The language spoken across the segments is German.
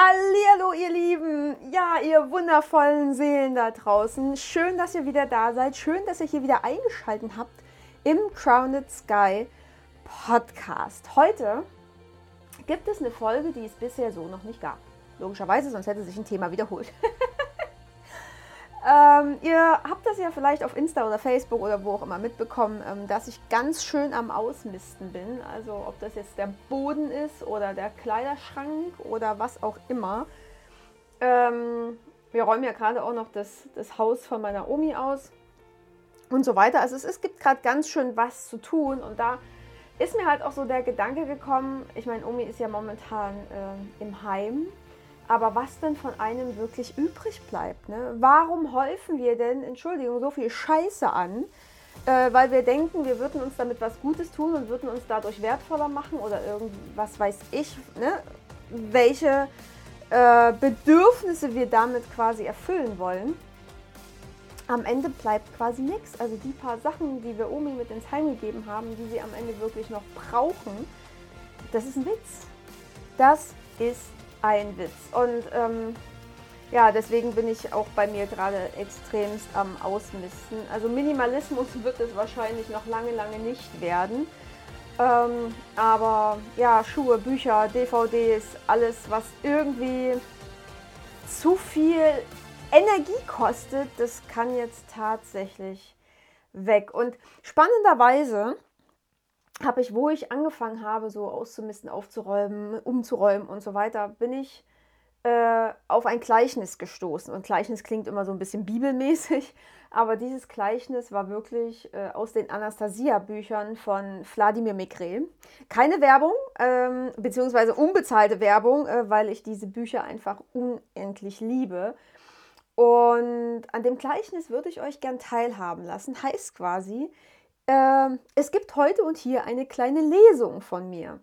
Hallo ihr Lieben, ja ihr wundervollen Seelen da draußen. Schön, dass ihr wieder da seid. Schön, dass ihr hier wieder eingeschaltet habt im Crowned Sky Podcast. Heute gibt es eine Folge, die es bisher so noch nicht gab. Logischerweise, sonst hätte sich ein Thema wiederholt. Ähm, ihr habt das ja vielleicht auf Insta oder Facebook oder wo auch immer mitbekommen, ähm, dass ich ganz schön am Ausmisten bin. Also ob das jetzt der Boden ist oder der Kleiderschrank oder was auch immer. Ähm, wir räumen ja gerade auch noch das, das Haus von meiner Omi aus und so weiter. Also es, es gibt gerade ganz schön was zu tun und da ist mir halt auch so der Gedanke gekommen, ich meine, Omi ist ja momentan äh, im Heim aber was denn von einem wirklich übrig bleibt? Ne? Warum häufen wir denn, Entschuldigung, so viel Scheiße an? Äh, weil wir denken, wir würden uns damit was Gutes tun und würden uns dadurch wertvoller machen oder irgendwas weiß ich, ne? welche äh, Bedürfnisse wir damit quasi erfüllen wollen. Am Ende bleibt quasi nichts. Also die paar Sachen, die wir Omi mit ins Heim gegeben haben, die sie am Ende wirklich noch brauchen, das ist ein Witz. Das ist ein Witz. Und ähm, ja, deswegen bin ich auch bei mir gerade extremst am Ausmisten. Also Minimalismus wird es wahrscheinlich noch lange, lange nicht werden. Ähm, aber ja, Schuhe, Bücher, DVDs, alles, was irgendwie zu viel Energie kostet, das kann jetzt tatsächlich weg. Und spannenderweise habe ich, wo ich angefangen habe, so auszumisten, aufzuräumen, umzuräumen und so weiter, bin ich äh, auf ein Gleichnis gestoßen. Und Gleichnis klingt immer so ein bisschen bibelmäßig, aber dieses Gleichnis war wirklich äh, aus den Anastasia-Büchern von Wladimir Mekre. Keine Werbung, ähm, beziehungsweise unbezahlte Werbung, äh, weil ich diese Bücher einfach unendlich liebe. Und an dem Gleichnis würde ich euch gern teilhaben lassen. Heißt quasi, ähm, es gibt heute und hier eine kleine Lesung von mir.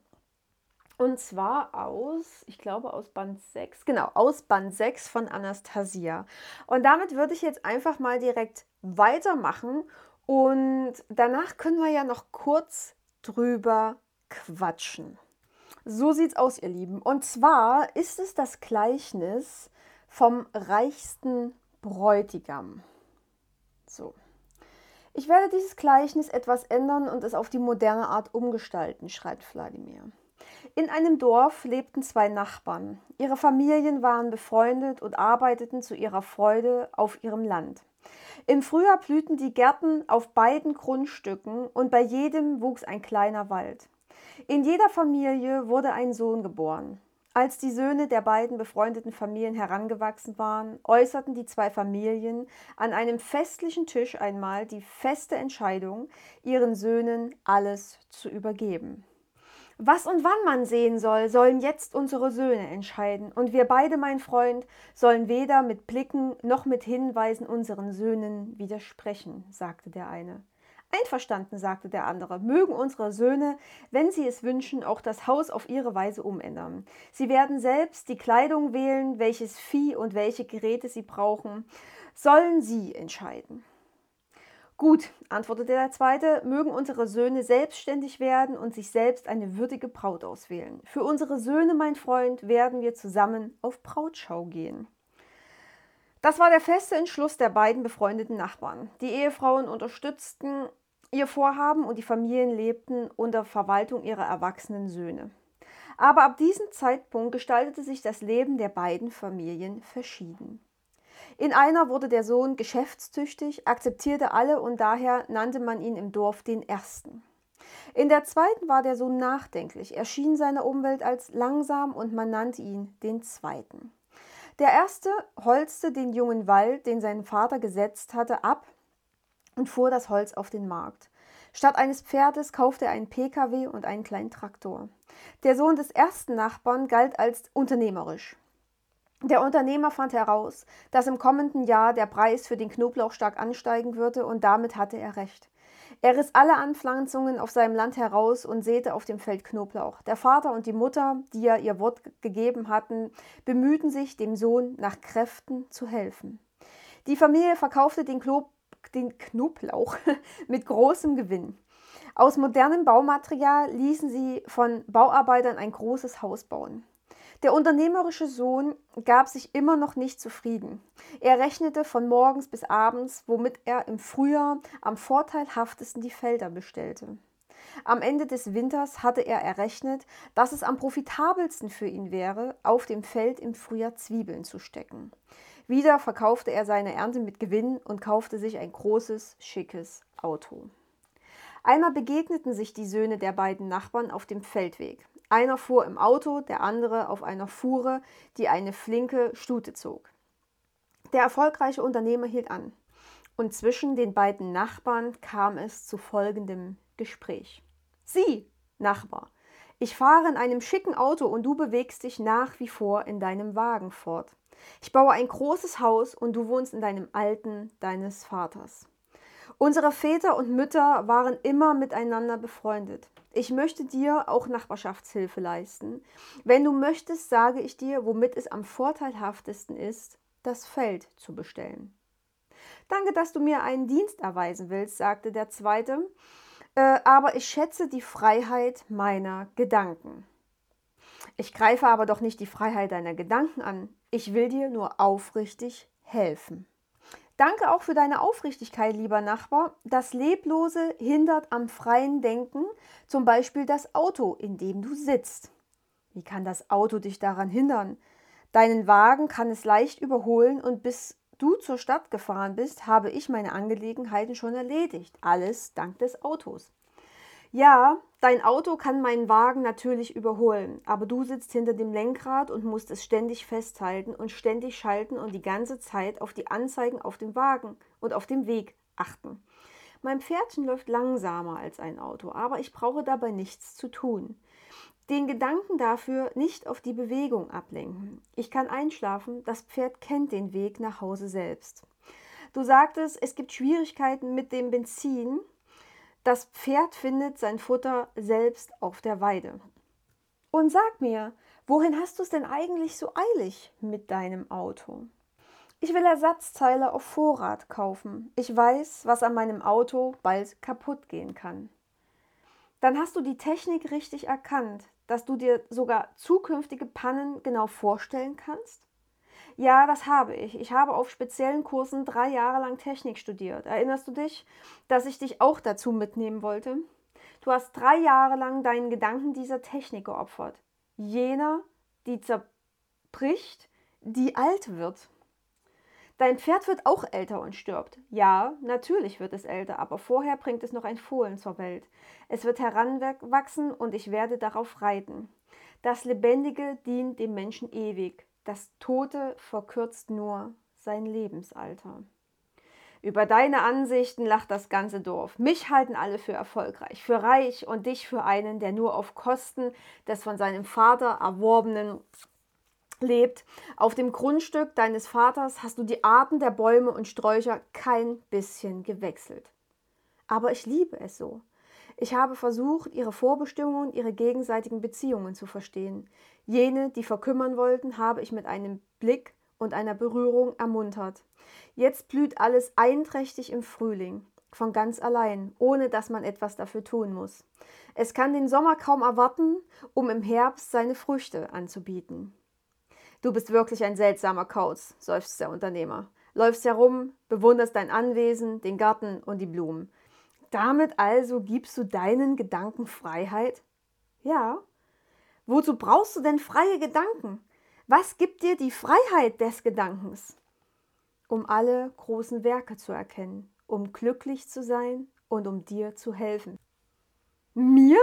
Und zwar aus, ich glaube aus Band 6, genau, aus Band 6 von Anastasia. Und damit würde ich jetzt einfach mal direkt weitermachen und danach können wir ja noch kurz drüber quatschen. So sieht's aus, ihr Lieben. Und zwar ist es das Gleichnis vom reichsten Bräutigam. So. Ich werde dieses Gleichnis etwas ändern und es auf die moderne Art umgestalten, schreibt Wladimir. In einem Dorf lebten zwei Nachbarn. Ihre Familien waren befreundet und arbeiteten zu ihrer Freude auf ihrem Land. Im Frühjahr blühten die Gärten auf beiden Grundstücken und bei jedem wuchs ein kleiner Wald. In jeder Familie wurde ein Sohn geboren. Als die Söhne der beiden befreundeten Familien herangewachsen waren, äußerten die zwei Familien an einem festlichen Tisch einmal die feste Entscheidung, ihren Söhnen alles zu übergeben. Was und wann man sehen soll, sollen jetzt unsere Söhne entscheiden, und wir beide, mein Freund, sollen weder mit Blicken noch mit Hinweisen unseren Söhnen widersprechen, sagte der eine. Einverstanden, sagte der andere, mögen unsere Söhne, wenn sie es wünschen, auch das Haus auf ihre Weise umändern. Sie werden selbst die Kleidung wählen, welches Vieh und welche Geräte sie brauchen, sollen sie entscheiden. Gut, antwortete der zweite, mögen unsere Söhne selbstständig werden und sich selbst eine würdige Braut auswählen. Für unsere Söhne, mein Freund, werden wir zusammen auf Brautschau gehen. Das war der feste Entschluss der beiden befreundeten Nachbarn. Die Ehefrauen unterstützten ihr Vorhaben und die Familien lebten unter Verwaltung ihrer erwachsenen Söhne. Aber ab diesem Zeitpunkt gestaltete sich das Leben der beiden Familien verschieden. In einer wurde der Sohn geschäftstüchtig, akzeptierte alle und daher nannte man ihn im Dorf den Ersten. In der zweiten war der Sohn nachdenklich, erschien seiner Umwelt als langsam und man nannte ihn den Zweiten. Der erste holzte den jungen Wald, den sein Vater gesetzt hatte, ab und fuhr das Holz auf den Markt. Statt eines Pferdes kaufte er einen Pkw und einen kleinen Traktor. Der Sohn des ersten Nachbarn galt als unternehmerisch. Der Unternehmer fand heraus, dass im kommenden Jahr der Preis für den Knoblauch stark ansteigen würde und damit hatte er recht. Er riss alle Anpflanzungen auf seinem Land heraus und säte auf dem Feld Knoblauch. Der Vater und die Mutter, die ja ihr Wort gegeben hatten, bemühten sich, dem Sohn nach Kräften zu helfen. Die Familie verkaufte den, Klo den Knoblauch mit großem Gewinn. Aus modernem Baumaterial ließen sie von Bauarbeitern ein großes Haus bauen. Der unternehmerische Sohn gab sich immer noch nicht zufrieden. Er rechnete von morgens bis abends, womit er im Frühjahr am vorteilhaftesten die Felder bestellte. Am Ende des Winters hatte er errechnet, dass es am profitabelsten für ihn wäre, auf dem Feld im Frühjahr Zwiebeln zu stecken. Wieder verkaufte er seine Ernte mit Gewinn und kaufte sich ein großes, schickes Auto. Einmal begegneten sich die Söhne der beiden Nachbarn auf dem Feldweg. Einer fuhr im Auto, der andere auf einer Fuhre, die eine flinke Stute zog. Der erfolgreiche Unternehmer hielt an. Und zwischen den beiden Nachbarn kam es zu folgendem Gespräch. Sie, Nachbar, ich fahre in einem schicken Auto und du bewegst dich nach wie vor in deinem Wagen fort. Ich baue ein großes Haus und du wohnst in deinem alten deines Vaters. Unsere Väter und Mütter waren immer miteinander befreundet. Ich möchte dir auch Nachbarschaftshilfe leisten. Wenn du möchtest, sage ich dir, womit es am vorteilhaftesten ist, das Feld zu bestellen. Danke, dass du mir einen Dienst erweisen willst, sagte der zweite, äh, aber ich schätze die Freiheit meiner Gedanken. Ich greife aber doch nicht die Freiheit deiner Gedanken an. Ich will dir nur aufrichtig helfen. Danke auch für deine Aufrichtigkeit, lieber Nachbar. Das Leblose hindert am freien Denken, zum Beispiel das Auto, in dem du sitzt. Wie kann das Auto dich daran hindern? Deinen Wagen kann es leicht überholen und bis du zur Stadt gefahren bist, habe ich meine Angelegenheiten schon erledigt. Alles dank des Autos. Ja, dein Auto kann meinen Wagen natürlich überholen, aber du sitzt hinter dem Lenkrad und musst es ständig festhalten und ständig schalten und die ganze Zeit auf die Anzeigen auf dem Wagen und auf dem Weg achten. Mein Pferdchen läuft langsamer als ein Auto, aber ich brauche dabei nichts zu tun. Den Gedanken dafür nicht auf die Bewegung ablenken. Ich kann einschlafen, das Pferd kennt den Weg nach Hause selbst. Du sagtest, es gibt Schwierigkeiten mit dem Benzin, das Pferd findet sein Futter selbst auf der Weide. Und sag mir, wohin hast du es denn eigentlich so eilig mit deinem Auto? Ich will Ersatzteile auf Vorrat kaufen. Ich weiß, was an meinem Auto bald kaputt gehen kann. Dann hast du die Technik richtig erkannt, dass du dir sogar zukünftige Pannen genau vorstellen kannst? Ja, das habe ich. Ich habe auf speziellen Kursen drei Jahre lang Technik studiert. Erinnerst du dich, dass ich dich auch dazu mitnehmen wollte? Du hast drei Jahre lang deinen Gedanken dieser Technik geopfert. Jener, die zerbricht, die alt wird. Dein Pferd wird auch älter und stirbt. Ja, natürlich wird es älter, aber vorher bringt es noch ein Fohlen zur Welt. Es wird heranwachsen und ich werde darauf reiten. Das Lebendige dient dem Menschen ewig. Das Tote verkürzt nur sein Lebensalter. Über deine Ansichten lacht das ganze Dorf. Mich halten alle für erfolgreich, für reich und dich für einen, der nur auf Kosten des von seinem Vater erworbenen lebt. Auf dem Grundstück deines Vaters hast du die Arten der Bäume und Sträucher kein bisschen gewechselt. Aber ich liebe es so. Ich habe versucht, ihre Vorbestimmungen, ihre gegenseitigen Beziehungen zu verstehen. Jene, die verkümmern wollten, habe ich mit einem Blick und einer Berührung ermuntert. Jetzt blüht alles einträchtig im Frühling, von ganz allein, ohne dass man etwas dafür tun muss. Es kann den Sommer kaum erwarten, um im Herbst seine Früchte anzubieten. Du bist wirklich ein seltsamer Kauz, seufzt der Unternehmer. Läufst herum, bewunderst dein Anwesen, den Garten und die Blumen. Damit also gibst du deinen Gedanken Freiheit? Ja. Wozu brauchst du denn freie Gedanken? Was gibt dir die Freiheit des Gedankens? Um alle großen Werke zu erkennen, um glücklich zu sein und um dir zu helfen. Mir?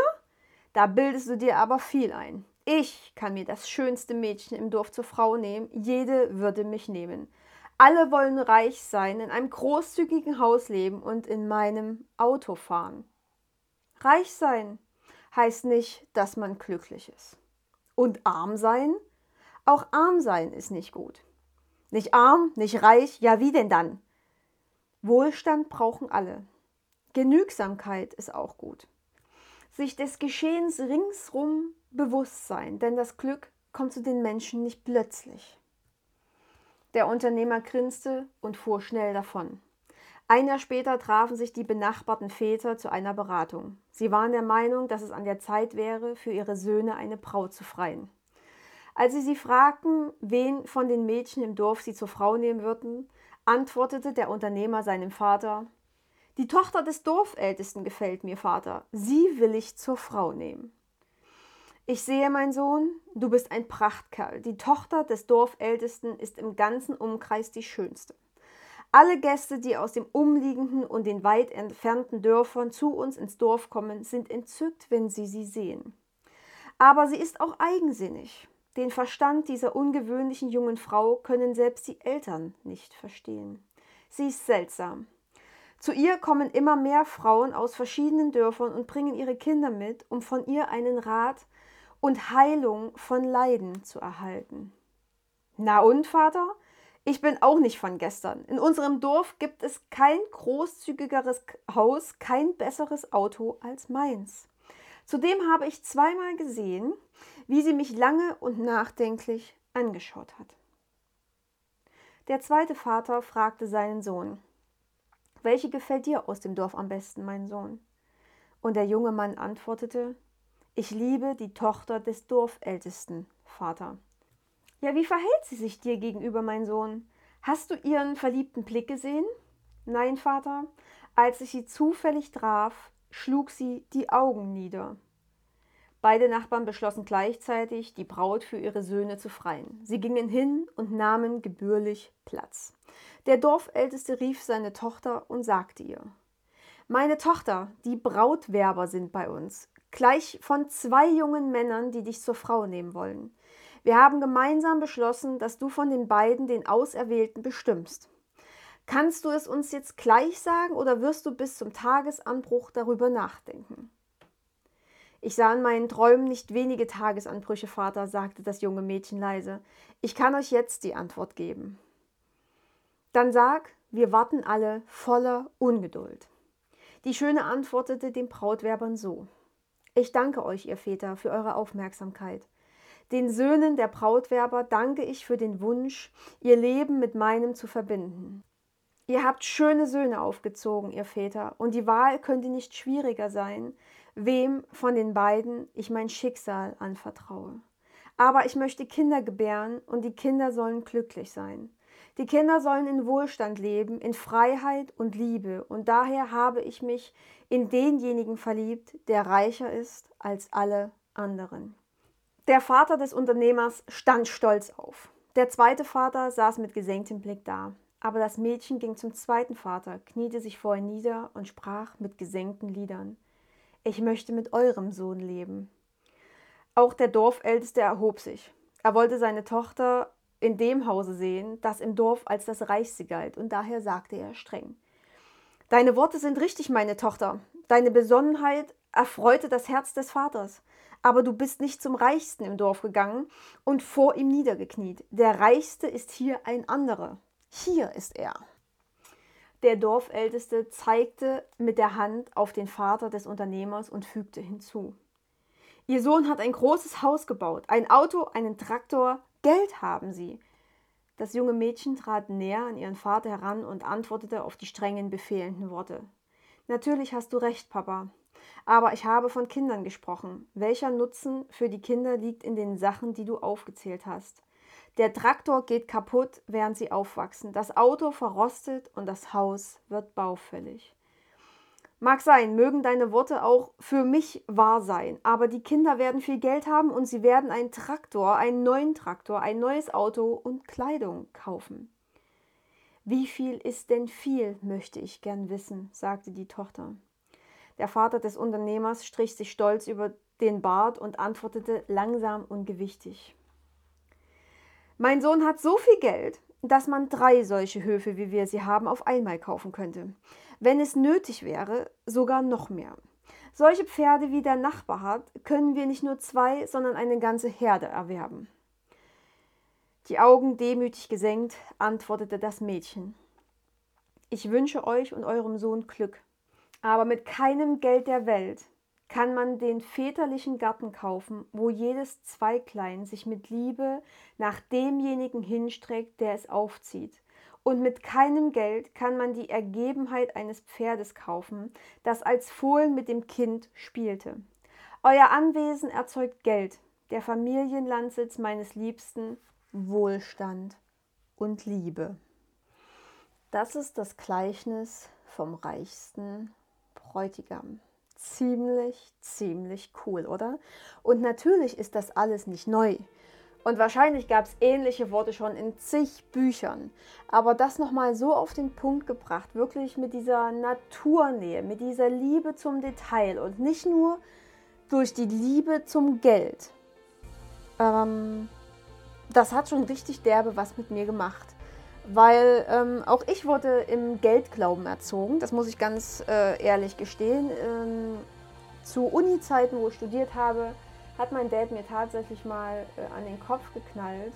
Da bildest du dir aber viel ein. Ich kann mir das schönste Mädchen im Dorf zur Frau nehmen, jede würde mich nehmen. Alle wollen reich sein, in einem großzügigen Haus leben und in meinem Auto fahren. Reich sein heißt nicht, dass man glücklich ist. Und arm sein? Auch arm sein ist nicht gut. Nicht arm, nicht reich, ja wie denn dann? Wohlstand brauchen alle. Genügsamkeit ist auch gut. Sich des Geschehens ringsrum bewusst sein, denn das Glück kommt zu den Menschen nicht plötzlich. Der Unternehmer grinste und fuhr schnell davon. Ein Jahr später trafen sich die benachbarten Väter zu einer Beratung. Sie waren der Meinung, dass es an der Zeit wäre, für ihre Söhne eine Braut zu freien. Als sie sie fragten, wen von den Mädchen im Dorf sie zur Frau nehmen würden, antwortete der Unternehmer seinem Vater Die Tochter des Dorfältesten gefällt mir, Vater, sie will ich zur Frau nehmen. Ich sehe, mein Sohn, du bist ein Prachtkerl. Die Tochter des Dorfältesten ist im ganzen Umkreis die schönste. Alle Gäste, die aus dem umliegenden und den weit entfernten Dörfern zu uns ins Dorf kommen, sind entzückt, wenn sie sie sehen. Aber sie ist auch eigensinnig. Den Verstand dieser ungewöhnlichen jungen Frau können selbst die Eltern nicht verstehen. Sie ist seltsam. Zu ihr kommen immer mehr Frauen aus verschiedenen Dörfern und bringen ihre Kinder mit, um von ihr einen Rat und Heilung von Leiden zu erhalten. Na und, Vater? Ich bin auch nicht von gestern. In unserem Dorf gibt es kein großzügigeres Haus, kein besseres Auto als meins. Zudem habe ich zweimal gesehen, wie sie mich lange und nachdenklich angeschaut hat. Der zweite Vater fragte seinen Sohn, welche gefällt dir aus dem Dorf am besten, mein Sohn? Und der junge Mann antwortete, ich liebe die Tochter des Dorfältesten, Vater. Ja, wie verhält sie sich dir gegenüber, mein Sohn? Hast du ihren verliebten Blick gesehen? Nein, Vater. Als ich sie zufällig traf, schlug sie die Augen nieder. Beide Nachbarn beschlossen gleichzeitig, die Braut für ihre Söhne zu freien. Sie gingen hin und nahmen gebührlich Platz. Der Dorfälteste rief seine Tochter und sagte ihr Meine Tochter, die Brautwerber sind bei uns, gleich von zwei jungen Männern, die dich zur Frau nehmen wollen. Wir haben gemeinsam beschlossen, dass du von den beiden den Auserwählten bestimmst. Kannst du es uns jetzt gleich sagen oder wirst du bis zum Tagesanbruch darüber nachdenken? Ich sah in meinen Träumen nicht wenige Tagesanbrüche, Vater, sagte das junge Mädchen leise. Ich kann euch jetzt die Antwort geben. Dann sag, wir warten alle voller Ungeduld. Die Schöne antwortete den Brautwerbern so. Ich danke euch, ihr Väter, für eure Aufmerksamkeit. Den Söhnen der Brautwerber danke ich für den Wunsch, ihr Leben mit meinem zu verbinden. Ihr habt schöne Söhne aufgezogen, ihr Väter, und die Wahl könnte nicht schwieriger sein, wem von den beiden ich mein Schicksal anvertraue. Aber ich möchte Kinder gebären und die Kinder sollen glücklich sein. Die Kinder sollen in Wohlstand leben, in Freiheit und Liebe, und daher habe ich mich in denjenigen verliebt, der reicher ist als alle anderen. Der Vater des Unternehmers stand stolz auf. Der zweite Vater saß mit gesenktem Blick da. Aber das Mädchen ging zum zweiten Vater, kniete sich vor ihn nieder und sprach mit gesenkten Lidern. Ich möchte mit eurem Sohn leben. Auch der Dorfälteste erhob sich. Er wollte seine Tochter in dem Hause sehen, das im Dorf als das Reichste galt, und daher sagte er streng Deine Worte sind richtig, meine Tochter. Deine Besonnenheit erfreute das Herz des Vaters aber du bist nicht zum Reichsten im Dorf gegangen und vor ihm niedergekniet. Der Reichste ist hier ein anderer. Hier ist er. Der Dorfälteste zeigte mit der Hand auf den Vater des Unternehmers und fügte hinzu. Ihr Sohn hat ein großes Haus gebaut, ein Auto, einen Traktor, Geld haben sie. Das junge Mädchen trat näher an ihren Vater heran und antwortete auf die strengen, befehlenden Worte. Natürlich hast du recht, Papa. Aber ich habe von Kindern gesprochen. Welcher Nutzen für die Kinder liegt in den Sachen, die du aufgezählt hast? Der Traktor geht kaputt, während sie aufwachsen. Das Auto verrostet und das Haus wird baufällig. Mag sein, mögen deine Worte auch für mich wahr sein, aber die Kinder werden viel Geld haben und sie werden einen Traktor, einen neuen Traktor, ein neues Auto und Kleidung kaufen. Wie viel ist denn viel, möchte ich gern wissen, sagte die Tochter. Der Vater des Unternehmers strich sich stolz über den Bart und antwortete langsam und gewichtig. Mein Sohn hat so viel Geld, dass man drei solche Höfe, wie wir sie haben, auf einmal kaufen könnte. Wenn es nötig wäre, sogar noch mehr. Solche Pferde wie der Nachbar hat, können wir nicht nur zwei, sondern eine ganze Herde erwerben. Die Augen demütig gesenkt, antwortete das Mädchen. Ich wünsche euch und eurem Sohn Glück. Aber mit keinem Geld der Welt kann man den väterlichen Garten kaufen, wo jedes Zweiglein sich mit Liebe nach demjenigen hinstreckt, der es aufzieht. Und mit keinem Geld kann man die Ergebenheit eines Pferdes kaufen, das als Fohlen mit dem Kind spielte. Euer Anwesen erzeugt Geld, der Familienlandsitz meines Liebsten, Wohlstand und Liebe. Das ist das Gleichnis vom reichsten Bräutigam. Ziemlich, ziemlich cool, oder? Und natürlich ist das alles nicht neu. Und wahrscheinlich gab es ähnliche Worte schon in zig Büchern. Aber das nochmal so auf den Punkt gebracht, wirklich mit dieser Naturnähe, mit dieser Liebe zum Detail und nicht nur durch die Liebe zum Geld. Ähm, das hat schon richtig derbe was mit mir gemacht. Weil ähm, auch ich wurde im Geldglauben erzogen, das muss ich ganz äh, ehrlich gestehen. Ähm, zu Uni-Zeiten, wo ich studiert habe, hat mein Dad mir tatsächlich mal äh, an den Kopf geknallt,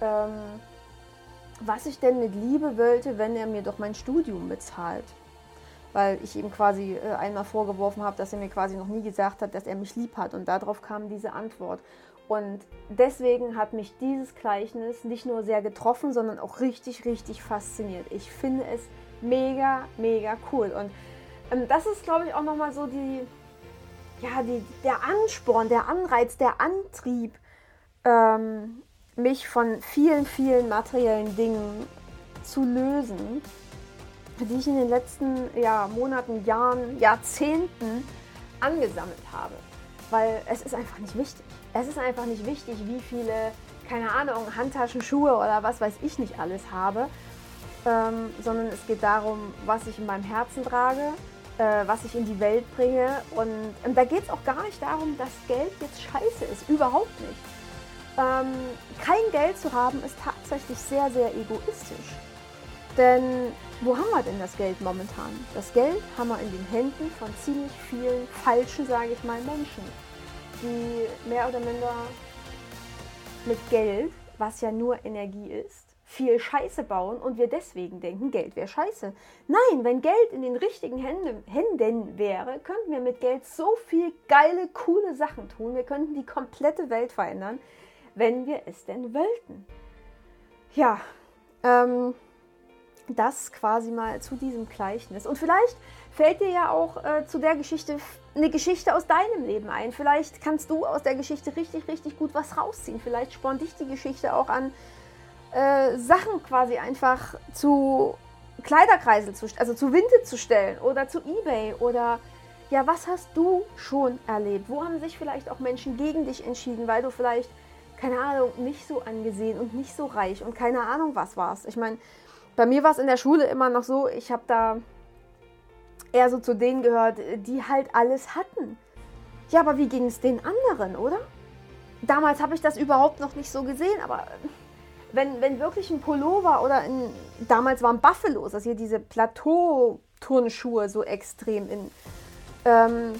ähm, was ich denn mit Liebe wollte, wenn er mir doch mein Studium bezahlt. Weil ich ihm quasi äh, einmal vorgeworfen habe, dass er mir quasi noch nie gesagt hat, dass er mich lieb hat. Und darauf kam diese Antwort. Und deswegen hat mich dieses Gleichnis nicht nur sehr getroffen, sondern auch richtig, richtig fasziniert. Ich finde es mega, mega cool. Und ähm, das ist, glaube ich, auch nochmal so die, ja, die, der Ansporn, der Anreiz, der Antrieb, ähm, mich von vielen, vielen materiellen Dingen zu lösen, die ich in den letzten ja, Monaten, Jahren, Jahrzehnten angesammelt habe. Weil es ist einfach nicht wichtig. Es ist einfach nicht wichtig, wie viele, keine Ahnung, Handtaschen, Schuhe oder was weiß ich nicht alles habe, ähm, sondern es geht darum, was ich in meinem Herzen trage, äh, was ich in die Welt bringe. Und ähm, da geht es auch gar nicht darum, dass Geld jetzt scheiße ist. Überhaupt nicht. Ähm, kein Geld zu haben ist tatsächlich sehr, sehr egoistisch. Denn wo haben wir denn das Geld momentan? Das Geld haben wir in den Händen von ziemlich vielen falschen, sage ich mal, Menschen, die mehr oder minder mit Geld, was ja nur Energie ist, viel Scheiße bauen und wir deswegen denken, Geld wäre scheiße. Nein, wenn Geld in den richtigen Händen, wäre, könnten wir mit Geld so viel geile, coole Sachen tun. Wir könnten die komplette Welt verändern, wenn wir es denn wollten. Ja, ähm, das quasi mal zu diesem Gleichnis. Und vielleicht fällt dir ja auch äh, zu der Geschichte eine Geschichte aus deinem Leben ein. Vielleicht kannst du aus der Geschichte richtig, richtig gut was rausziehen. Vielleicht spornt dich die Geschichte auch an, äh, Sachen quasi einfach zu Kleiderkreisel zu, also zu Winte zu stellen oder zu eBay oder ja, was hast du schon erlebt? Wo haben sich vielleicht auch Menschen gegen dich entschieden, weil du vielleicht, keine Ahnung, nicht so angesehen und nicht so reich und keine Ahnung was warst? Ich meine, bei mir war es in der Schule immer noch so, ich habe da eher so zu denen gehört, die halt alles hatten. Ja, aber wie ging es den anderen, oder? Damals habe ich das überhaupt noch nicht so gesehen, aber wenn, wenn wirklich ein Pullover oder ein, damals waren Buffalos, also hier diese Plateau-Turnschuhe so extrem in. Ähm,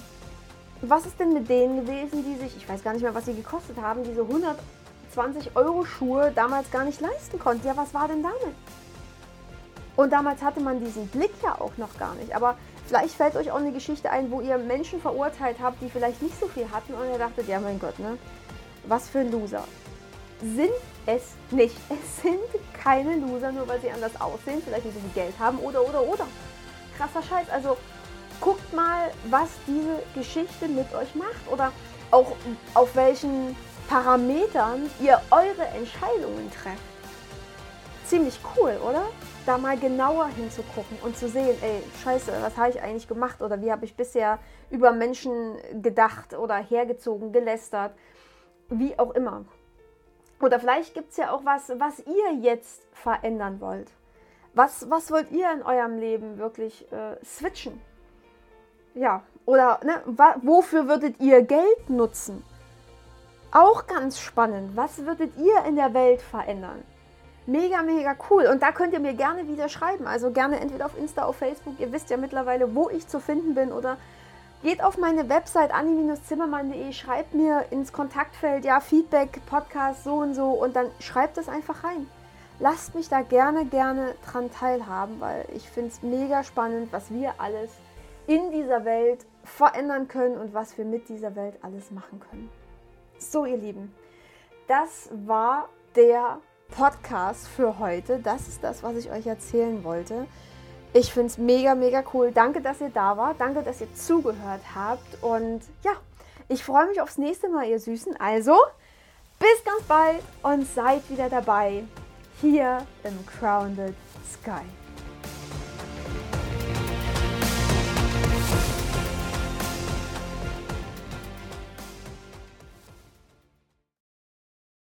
was ist denn mit denen gewesen, die sich, ich weiß gar nicht mehr, was sie gekostet haben, diese 120 Euro Schuhe damals gar nicht leisten konnten? Ja, was war denn damit? Und damals hatte man diesen Blick ja auch noch gar nicht. Aber vielleicht fällt euch auch eine Geschichte ein, wo ihr Menschen verurteilt habt, die vielleicht nicht so viel hatten und ihr dachtet, ja mein Gott, ne? Was für ein Loser sind es nicht. Es sind keine Loser, nur weil sie anders aussehen, vielleicht nicht so viel Geld haben oder, oder, oder. Krasser Scheiß. Also guckt mal, was diese Geschichte mit euch macht oder auch auf welchen Parametern ihr eure Entscheidungen trefft. Ziemlich cool, oder? Da mal genauer hinzugucken und zu sehen, ey, scheiße, was habe ich eigentlich gemacht oder wie habe ich bisher über Menschen gedacht oder hergezogen, gelästert, wie auch immer. Oder vielleicht gibt es ja auch was, was ihr jetzt verändern wollt. Was, was wollt ihr in eurem Leben wirklich äh, switchen? Ja, oder ne, wofür würdet ihr Geld nutzen? Auch ganz spannend. Was würdet ihr in der Welt verändern? Mega, mega cool. Und da könnt ihr mir gerne wieder schreiben. Also gerne entweder auf Insta, auf Facebook. Ihr wisst ja mittlerweile, wo ich zu finden bin oder Geht auf meine Website anni-zimmermann.de, schreibt mir ins Kontaktfeld, ja, Feedback, Podcast, so und so und dann schreibt es einfach rein. Lasst mich da gerne, gerne dran teilhaben, weil ich finde es mega spannend, was wir alles in dieser Welt verändern können und was wir mit dieser Welt alles machen können. So, ihr Lieben, das war der Podcast für heute. Das ist das, was ich euch erzählen wollte. Ich finde es mega, mega cool. Danke, dass ihr da wart. Danke, dass ihr zugehört habt. Und ja, Ich freue mich aufs nächste Mal, ihr Süßen. Also, bis ganz bald und seid wieder dabei hier im Crowned Sky.